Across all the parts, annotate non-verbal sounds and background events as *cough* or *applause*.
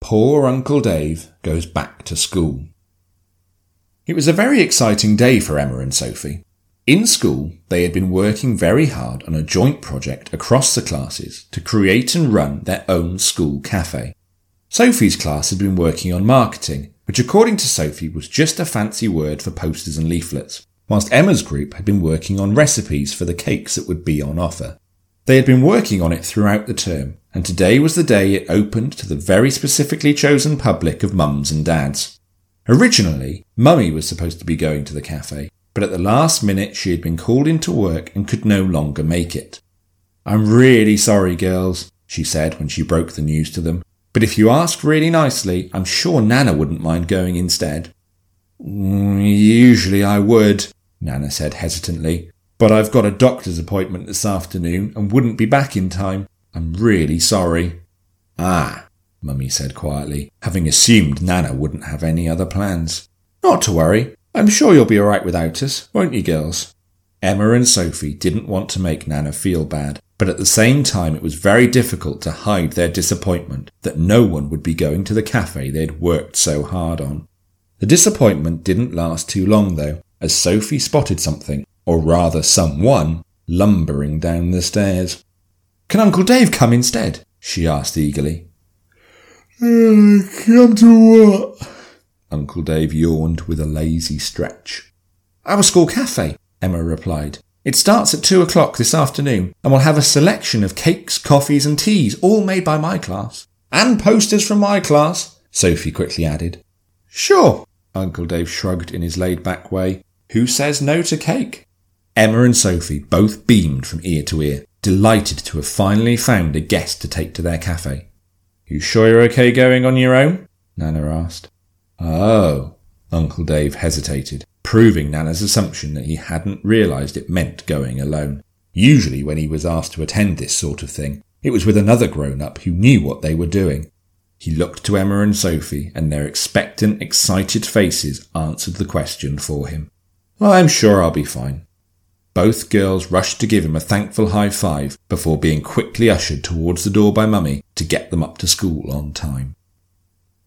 Poor Uncle Dave goes back to school. It was a very exciting day for Emma and Sophie. In school, they had been working very hard on a joint project across the classes to create and run their own school cafe. Sophie's class had been working on marketing, which according to Sophie was just a fancy word for posters and leaflets whilst Emma's group had been working on recipes for the cakes that would be on offer. They had been working on it throughout the term, and today was the day it opened to the very specifically chosen public of mums and dads. Originally, Mummy was supposed to be going to the cafe, but at the last minute she had been called into work and could no longer make it. I'm really sorry, girls, she said when she broke the news to them, but if you ask really nicely, I'm sure Nanna wouldn't mind going instead. Mm, usually I would, Nanna said hesitantly, but I've got a doctor's appointment this afternoon and wouldn't be back in time. I'm really sorry. Ah, Mummy said quietly, having assumed Nanna wouldn't have any other plans. Not to worry. I'm sure you'll be all right without us, won't you, girls? Emma and Sophie didn't want to make Nanna feel bad, but at the same time it was very difficult to hide their disappointment that no one would be going to the cafe they'd worked so hard on. The disappointment didn't last too long, though, as Sophie spotted something, or rather someone, lumbering down the stairs. Can Uncle Dave come instead? she asked eagerly. Uh, come to what? Uncle Dave yawned with a lazy stretch. Our school cafe, Emma replied. It starts at two o'clock this afternoon and we'll have a selection of cakes, coffees and teas, all made by my class. And posters from my class, Sophie quickly added. Sure, Uncle Dave shrugged in his laid back way. Who says no to cake? Emma and Sophie both beamed from ear to ear, delighted to have finally found a guest to take to their cafe. You sure you're okay going on your own? Nanna asked. Oh, Uncle Dave hesitated, proving Nanna's assumption that he hadn't realised it meant going alone. Usually, when he was asked to attend this sort of thing, it was with another grown up who knew what they were doing. He looked to Emma and Sophie, and their expectant, excited faces answered the question for him. I'm sure I'll be fine. Both girls rushed to give him a thankful high five before being quickly ushered towards the door by Mummy to get them up to school on time.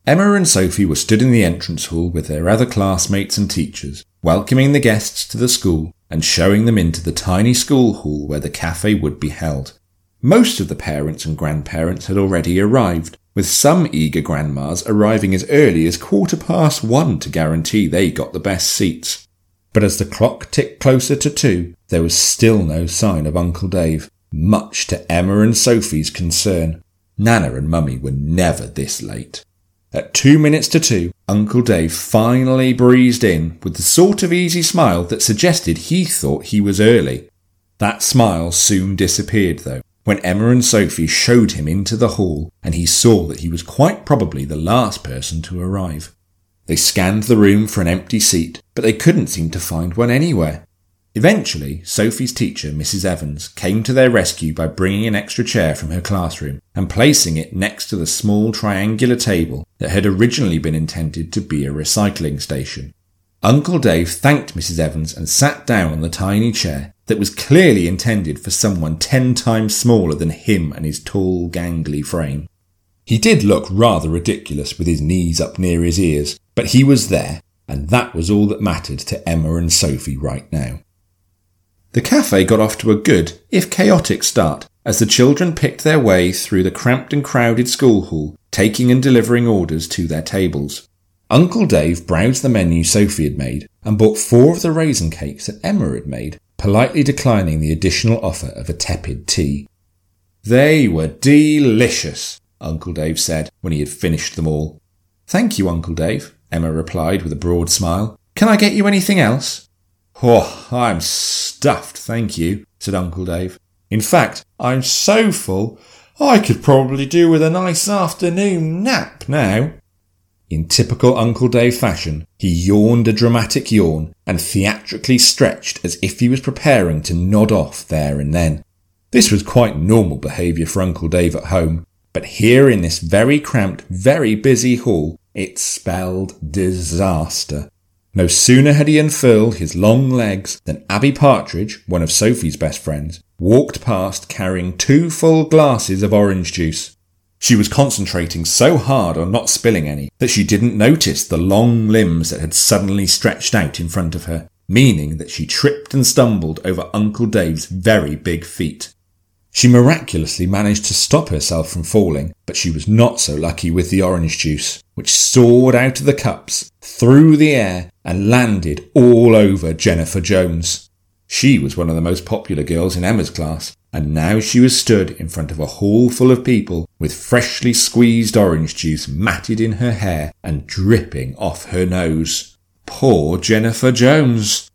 Emma and Sophie were stood in the entrance hall with their other classmates and teachers, welcoming the guests to the school and showing them into the tiny school hall where the cafe would be held. Most of the parents and grandparents had already arrived, with some eager grandmas arriving as early as quarter past one to guarantee they got the best seats. But as the clock ticked closer to two, there was still no sign of Uncle Dave, much to Emma and Sophie's concern. Nana and Mummy were never this late. At two minutes to two, Uncle Dave finally breezed in with the sort of easy smile that suggested he thought he was early. That smile soon disappeared, though, when Emma and Sophie showed him into the hall and he saw that he was quite probably the last person to arrive. They scanned the room for an empty seat, but they couldn't seem to find one anywhere. Eventually, Sophie's teacher, Mrs. Evans, came to their rescue by bringing an extra chair from her classroom and placing it next to the small triangular table that had originally been intended to be a recycling station. Uncle Dave thanked Mrs. Evans and sat down on the tiny chair that was clearly intended for someone ten times smaller than him and his tall, gangly frame. He did look rather ridiculous with his knees up near his ears, but he was there, and that was all that mattered to Emma and Sophie right now. The cafe got off to a good, if chaotic, start as the children picked their way through the cramped and crowded school hall, taking and delivering orders to their tables. Uncle Dave browsed the menu Sophie had made and bought four of the raisin cakes that Emma had made, politely declining the additional offer of a tepid tea. They were delicious, Uncle Dave said when he had finished them all. Thank you, Uncle Dave, Emma replied with a broad smile. Can I get you anything else? Oh, I'm stuffed, thank you, said Uncle Dave. In fact, I'm so full, I could probably do with a nice afternoon nap now. In typical Uncle Dave fashion, he yawned a dramatic yawn and theatrically stretched as if he was preparing to nod off there and then. This was quite normal behaviour for Uncle Dave at home, but here in this very cramped, very busy hall, it spelled disaster. No sooner had he unfurled his long legs than Abby Partridge, one of Sophie's best friends, walked past carrying two full glasses of orange juice. She was concentrating so hard on not spilling any that she didn't notice the long limbs that had suddenly stretched out in front of her, meaning that she tripped and stumbled over Uncle Dave's very big feet. She miraculously managed to stop herself from falling, but she was not so lucky with the orange juice, which soared out of the cups, through the air, and landed all over Jennifer Jones. She was one of the most popular girls in Emma's class, and now she was stood in front of a hall full of people with freshly squeezed orange juice matted in her hair and dripping off her nose. Poor Jennifer Jones!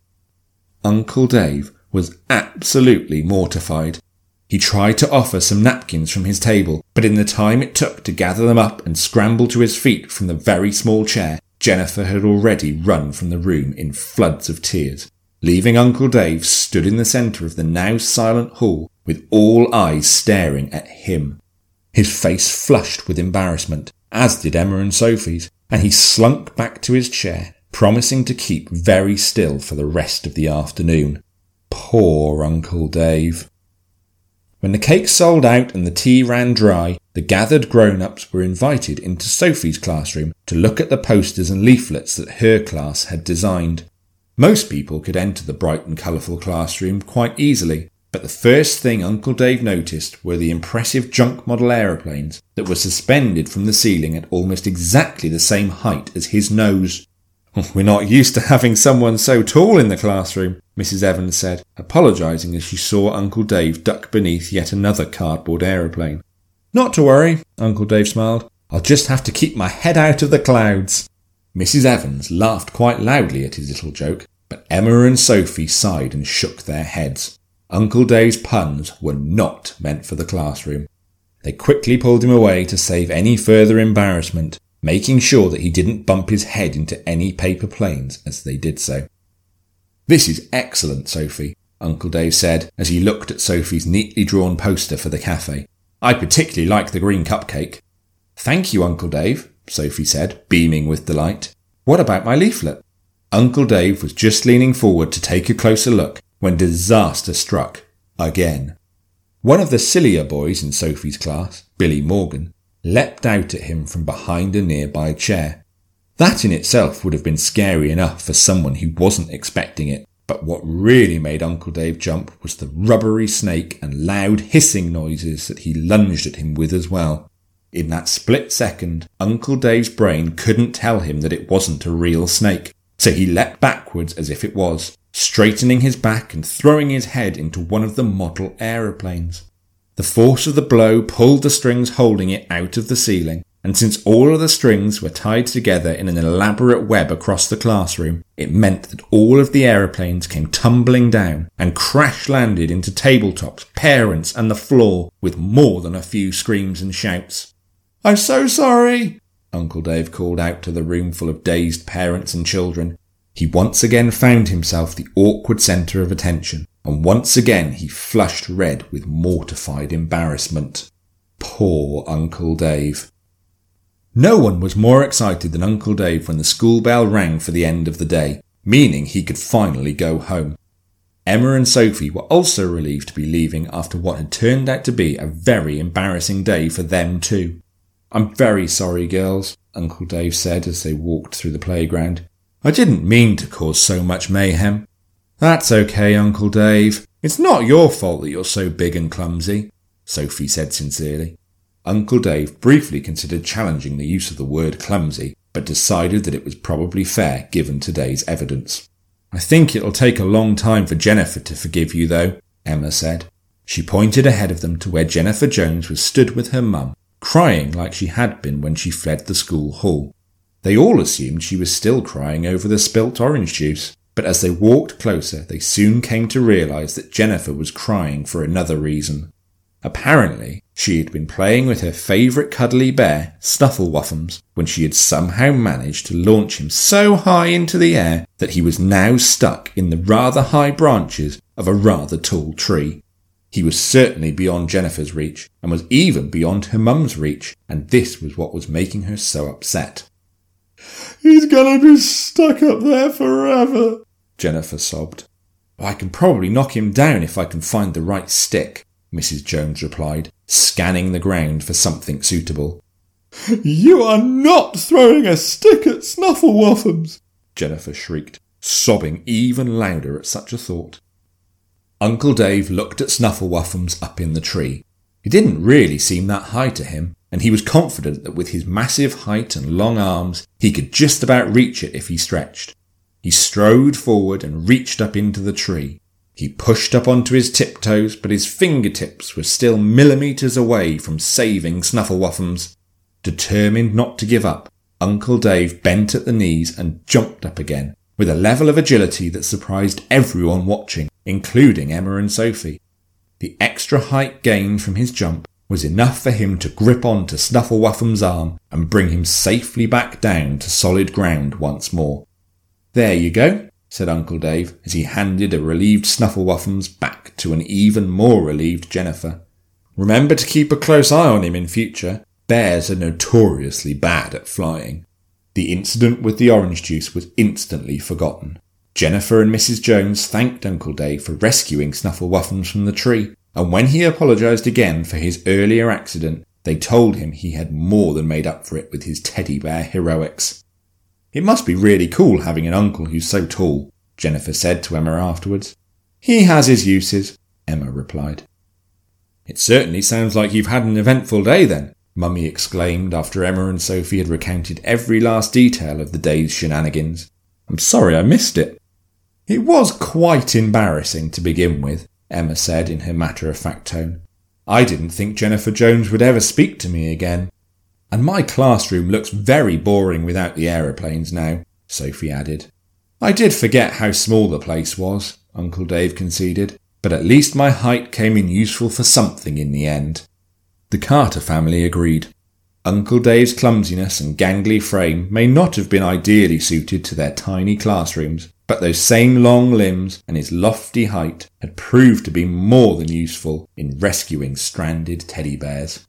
Uncle Dave was absolutely mortified. He tried to offer some napkins from his table, but in the time it took to gather them up and scramble to his feet from the very small chair, Jennifer had already run from the room in floods of tears, leaving Uncle Dave stood in the centre of the now silent hall with all eyes staring at him. His face flushed with embarrassment, as did Emma and Sophie's, and he slunk back to his chair, promising to keep very still for the rest of the afternoon. Poor Uncle Dave. When the cake sold out and the tea ran dry, the gathered grown ups were invited into Sophie's classroom to look at the posters and leaflets that her class had designed. Most people could enter the bright and colourful classroom quite easily, but the first thing Uncle Dave noticed were the impressive junk model aeroplanes that were suspended from the ceiling at almost exactly the same height as his nose. *laughs* We're not used to having someone so tall in the classroom, Mrs. Evans said, apologising as she saw Uncle Dave duck beneath yet another cardboard aeroplane. Not to worry, Uncle Dave smiled. I'll just have to keep my head out of the clouds. Mrs. Evans laughed quite loudly at his little joke, but Emma and Sophie sighed and shook their heads. Uncle Dave's puns were not meant for the classroom. They quickly pulled him away to save any further embarrassment, making sure that he didn't bump his head into any paper planes as they did so. This is excellent, Sophie, Uncle Dave said as he looked at Sophie's neatly drawn poster for the cafe. I particularly like the green cupcake. Thank you, Uncle Dave, Sophie said, beaming with delight. What about my leaflet? Uncle Dave was just leaning forward to take a closer look when disaster struck again. One of the sillier boys in Sophie's class, Billy Morgan, leapt out at him from behind a nearby chair. That in itself would have been scary enough for someone who wasn't expecting it, but what really made Uncle Dave jump was the rubbery snake and loud hissing noises that he lunged at him with as well. In that split second, Uncle Dave's brain couldn't tell him that it wasn't a real snake, so he leapt backwards as if it was, straightening his back and throwing his head into one of the model aeroplanes. The force of the blow pulled the strings holding it out of the ceiling, and since all of the strings were tied together in an elaborate web across the classroom, it meant that all of the aeroplanes came tumbling down and crash landed into tabletops, parents, and the floor with more than a few screams and shouts. I'm so sorry, Uncle Dave called out to the room full of dazed parents and children, he once again found himself the awkward centre of attention, and once again he flushed red with mortified embarrassment. Poor Uncle Dave. No one was more excited than Uncle Dave when the school bell rang for the end of the day, meaning he could finally go home. Emma and Sophie were also relieved to be leaving after what had turned out to be a very embarrassing day for them too. I'm very sorry, girls, Uncle Dave said as they walked through the playground. I didn't mean to cause so much mayhem. That's okay, Uncle Dave. It's not your fault that you're so big and clumsy, Sophie said sincerely. Uncle Dave briefly considered challenging the use of the word clumsy, but decided that it was probably fair given today's evidence. I think it'll take a long time for Jennifer to forgive you, though, Emma said. She pointed ahead of them to where Jennifer Jones was stood with her mum, crying like she had been when she fled the school hall. They all assumed she was still crying over the spilt orange juice, but as they walked closer, they soon came to realize that Jennifer was crying for another reason. Apparently, she had been playing with her favourite cuddly bear, Snufflewuffums, when she had somehow managed to launch him so high into the air that he was now stuck in the rather high branches of a rather tall tree. He was certainly beyond Jennifer's reach, and was even beyond her mum's reach, and this was what was making her so upset. He's gonna be stuck up there forever, Jennifer sobbed. I can probably knock him down if I can find the right stick, Mrs. Jones replied, scanning the ground for something suitable. You are not throwing a stick at Snufflewuffums, Jennifer shrieked, sobbing even louder at such a thought. Uncle Dave looked at Snufflewuffums up in the tree. It didn't really seem that high to him, and he was confident that with his massive height and long arms, he could just about reach it if he stretched. He strode forward and reached up into the tree. He pushed up onto his tiptoes, but his fingertips were still millimetres away from saving Snufflewuffums. Determined not to give up, Uncle Dave bent at the knees and jumped up again, with a level of agility that surprised everyone watching, including Emma and Sophie. The extra height gained from his jump was enough for him to grip on to arm and bring him safely back down to solid ground once more. There you go, said Uncle Dave as he handed a relieved Snufflewuffums back to an even more relieved Jennifer. Remember to keep a close eye on him in future. Bears are notoriously bad at flying. The incident with the orange juice was instantly forgotten. Jennifer and Mrs. Jones thanked Uncle Dave for rescuing Snufflewuffums from the tree, and when he apologised again for his earlier accident, they told him he had more than made up for it with his teddy bear heroics. It must be really cool having an uncle who's so tall, Jennifer said to Emma afterwards. He has his uses, Emma replied. It certainly sounds like you've had an eventful day then, Mummy exclaimed after Emma and Sophie had recounted every last detail of the day's shenanigans. I'm sorry I missed it. It was quite embarrassing to begin with, Emma said in her matter of fact tone. I didn't think Jennifer Jones would ever speak to me again. And my classroom looks very boring without the aeroplanes now, Sophie added. I did forget how small the place was, Uncle Dave conceded, but at least my height came in useful for something in the end. The Carter family agreed. Uncle Dave's clumsiness and gangly frame may not have been ideally suited to their tiny classrooms, but those same long limbs and his lofty height had proved to be more than useful in rescuing stranded teddy bears.